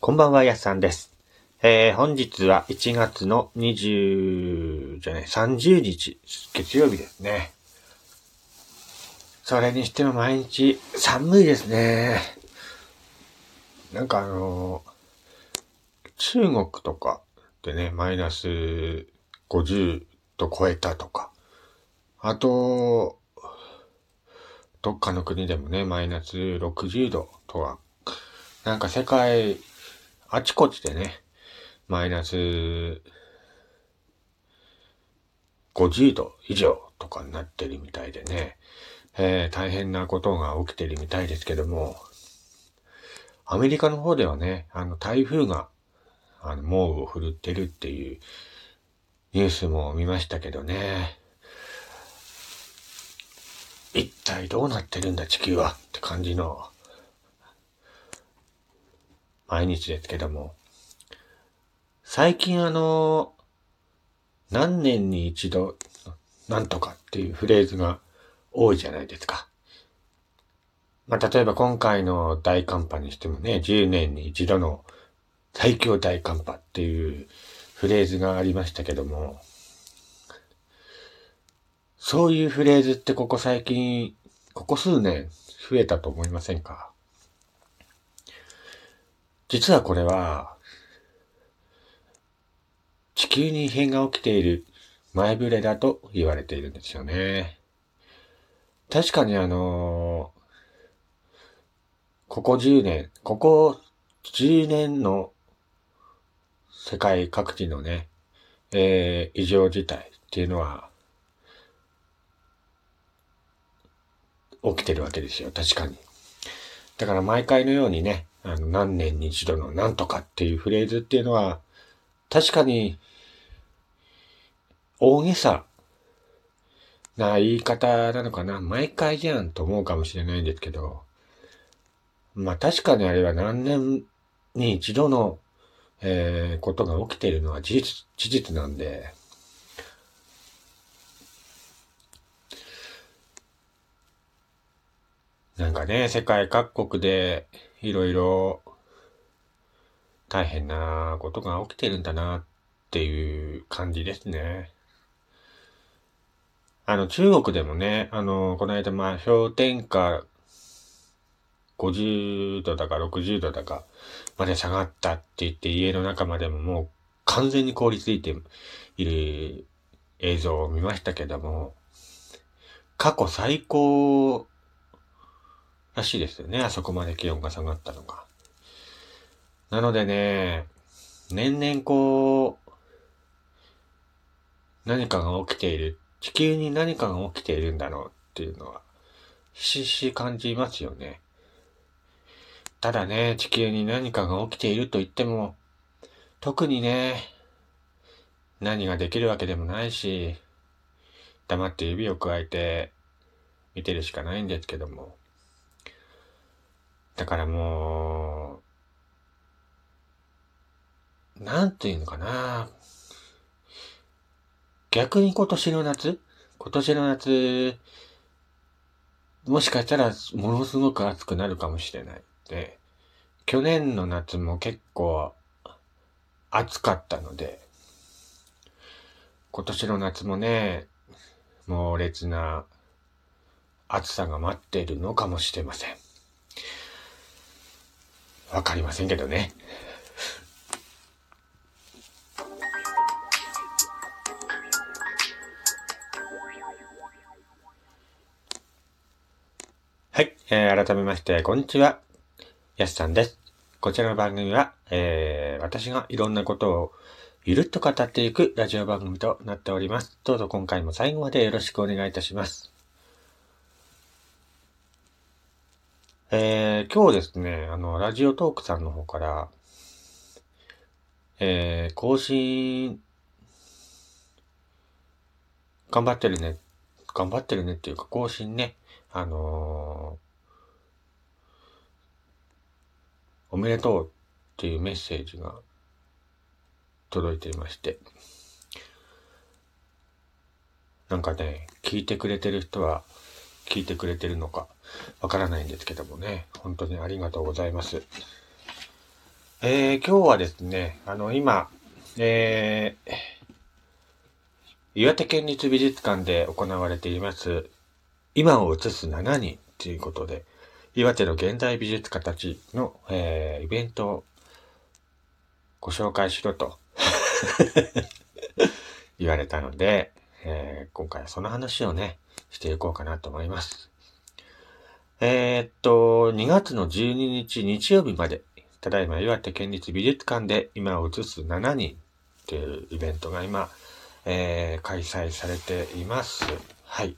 こんばんは、やすさんです。えー、本日は1月の20、じゃね、30日、月曜日ですね。それにしても毎日寒いですね。なんかあの中国とかでね、マイナス50度超えたとか、あと、どっかの国でもね、マイナス60度とは、なんか世界、あちこちでね、マイナス50度以上とかになってるみたいでね、えー、大変なことが起きてるみたいですけども、アメリカの方ではね、あの台風が、あの、猛威を振るってるっていうニュースも見ましたけどね、一体どうなってるんだ地球はって感じの毎日ですけども、最近あの、何年に一度、なんとかっていうフレーズが多いじゃないですか。まあ、例えば今回の大寒波にしてもね、10年に一度の最強大寒波っていうフレーズがありましたけども、そういうフレーズってここ最近、ここ数年増えたと思いませんか？実はこれは、地球に異変が起きている前触れだと言われているんですよね。確かにあのここ10年、ここ10年の世界各地のね、えー、異常事態っていうのは、起きてるわけですよ、確かに。だから毎回のようにね、あの、何年に一度のなんとかっていうフレーズっていうのは、確かに、大げさな言い方なのかな。毎回じゃんと思うかもしれないんですけど、まあ確かにあれは何年に一度の、えー、ことが起きているのは事実、事実なんで、なんかね、世界各国でいろいろ大変なことが起きてるんだなっていう感じですね。あの、中国でもね、あの、この間まあ氷点下50度だか60度だかまで下がったって言って家の中までももう完全に凍りついている映像を見ましたけども、過去最高らしいですよね。あそこまで気温が下がったのが。なのでね、年々こう、何かが起きている。地球に何かが起きているんだろうっていうのは、ひしひし感じますよね。ただね、地球に何かが起きていると言っても、特にね、何ができるわけでもないし、黙って指をくわえて見てるしかないんですけども。だからもう、なんていうのかな。逆に今年の夏？今年の夏、もしかしたらものすごく暑くなるかもしれないで、去年の夏も結構暑かったので、今年の夏もね、猛烈な暑さが待っているのかもしれません。わかりませんけどね。はい、えー、改めまして、こんにちは。やすさんです。こちらの番組は、えー、私がいろんなことをゆるっと語っていくラジオ番組となっております。どうぞ今回も最後までよろしくお願いいたします。えー、今日ですね、あの、ラジオトークさんの方から、えー、更新、頑張ってるね、頑張ってるねっていうか、更新ね、あのー、おめでとうっていうメッセージが届いていまして、なんかね、聞いてくれてる人は聞いてくれてるのか、わからないんですけどもね、本当にありがとうございます。えー、今日はですね、あの、今、えー、岩手県立美術館で行われています、今を映す7人ということで、岩手の現代美術家たちの、えー、イベントをご紹介しろと 言われたので、えー、今回はその話をね、していこうかなと思います。えー、っと、2月の12日日曜日までただいま岩手県立美術館で今を映す7人というイベントが今、えー、開催されています。はい。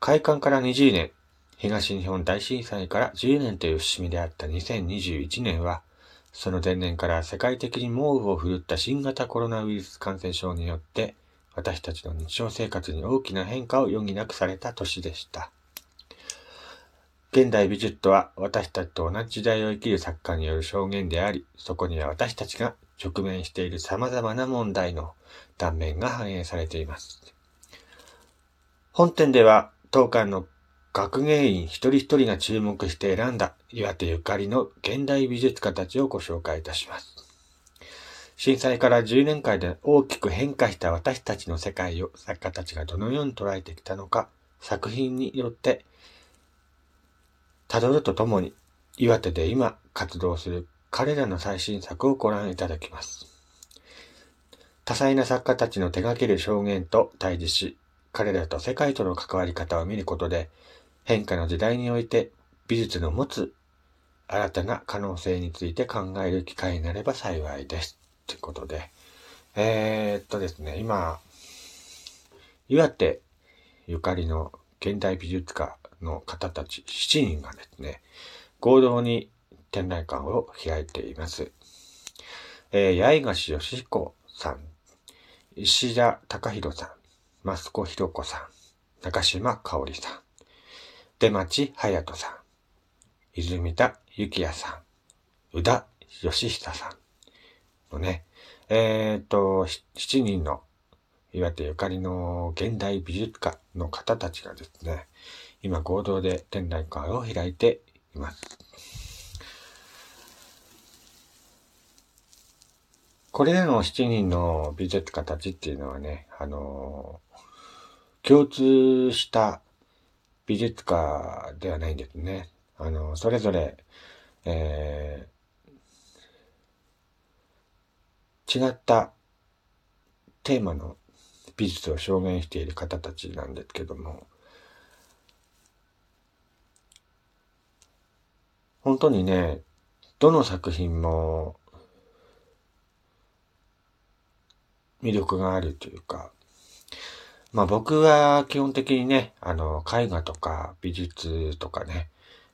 開館から20年、東日本大震災から10年という節目であった2021年は、その前年から世界的に猛威を振るった新型コロナウイルス感染症によって、私たちの日常生活に大きな変化を余儀なくされた年でした。現代美術とは私たちと同じ時代を生きる作家による証言であり、そこには私たちが直面している様々な問題の断面が反映されています。本展では当館の学芸員一人一人が注目して選んだ岩手ゆかりの現代美術家たちをご紹介いたします。震災から10年間で大きく変化した私たちの世界を作家たちがどのように捉えてきたのか、作品によって辿るとともに、岩手で今活動する彼らの最新作をご覧いただきます。多彩な作家たちの手掛ける証言と対峙し、彼らと世界との関わり方を見ることで、変化の時代において美術の持つ新たな可能性について考える機会になれば幸いです。ということで、えー、っとですね、今、岩手ゆかりの現代美術家の方たち7人がですね、合同に展覧館を開いています。えー、八重樫義彦さん、石田隆弘さん、益子弘子さん、中島香織さん、出町隼人さん、泉田幸也さん、宇田義久さん、のね、えっ、と、7人の岩手ゆかりの現代美術家の方たちがですね、今合同で展覧会を開いています。これらの7人の美術家たちっていうのはね、あの共通した美術家ではないんですね。あの、それぞれ、えー、違ったテーマの美術を表現している方たちなんですけども、本当にね、どの作品も魅力があるというか、まあ僕は基本的にね、あの、絵画とか美術とかね、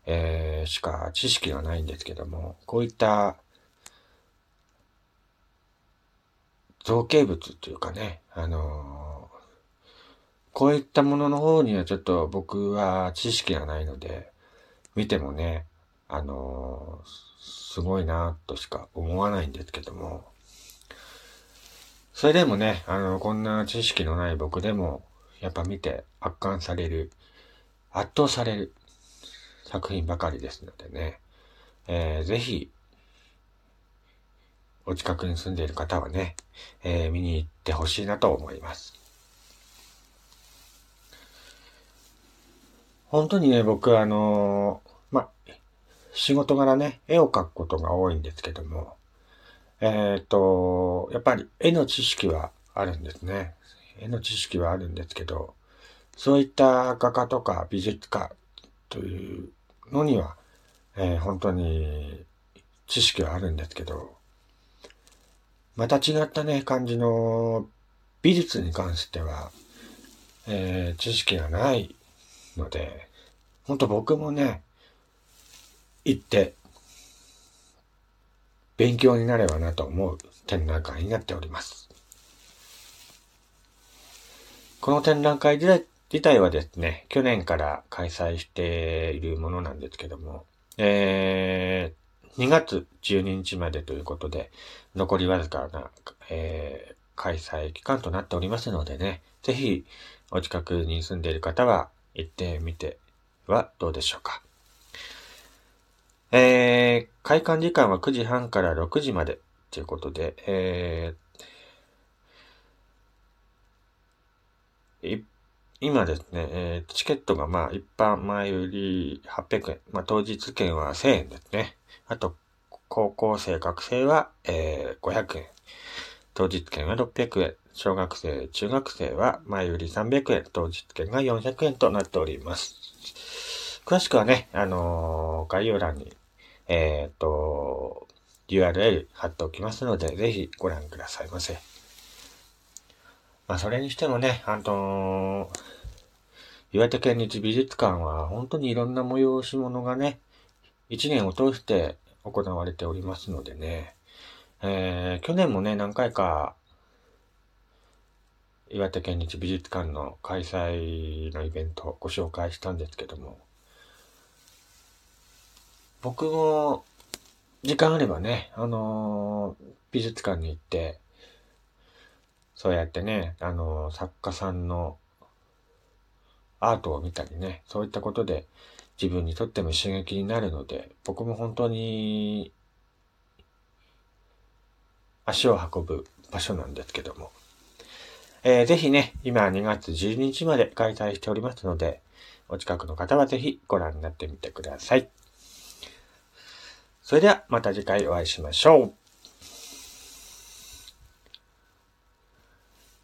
えー、しか知識がないんですけども、こういった造形物というかね、あのー、こういったものの方にはちょっと僕は知識がないので、見てもね、あのー、すごいなとしか思わないんですけども、それでもね、あの、こんな知識のない僕でも、やっぱ見て圧巻される、圧倒される作品ばかりですのでね、えー、ぜひお近くに住んでいる方はね、えー、見に行ってほしいなと思います。本当にね、僕あのー、ま、仕事柄ね、絵を描くことが多いんですけども、えっ、ー、と、やっぱり絵の知識はあるんですね。絵の知識はあるんですけど、そういった画家とか美術家というのには、えー、本当に知識はあるんですけど、また違ったね、感じの美術に関しては、えー、知識がないので、ほんと僕もね、行って、勉強になればなと思う展覧会になっております。この展覧会自体はですね、去年から開催しているものなんですけども、えー、2月12日までということで、残りわずかな、えー、開催期間となっておりますのでね、ぜひお近くに住んでいる方は行ってみて、はどうでしょうか。えー、開館時間は9時半から6時までということで、えー、今ですね、えー、チケットがまあ一般前売り800円、まあ当日券は1000円ですね。あと、高校生、学生は、えー、500円。当日券は600円。小学生、中学生は前売り300円。当日券が400円となっております。詳しくはね、あのー、概要欄に、えっ、ー、と、URL 貼っておきますので、ぜひご覧くださいませ。まあ、それにしてもね、あの、岩手県立美術館は本当にいろんな催し物がね、一年を通して行われておりますのでね、えー、去年もね、何回か、岩手県立美術館の開催のイベントをご紹介したんですけども、僕も時間あればね、あのー、美術館に行って、そうやってね、あのー、作家さんのアートを見たりね、そういったことで自分にとっても刺激になるので、僕も本当に足を運ぶ場所なんですけども。えー、ぜひね、今2月12日まで開催しておりますので、お近くの方はぜひご覧になってみてください。それではまた次回お会いしましょう。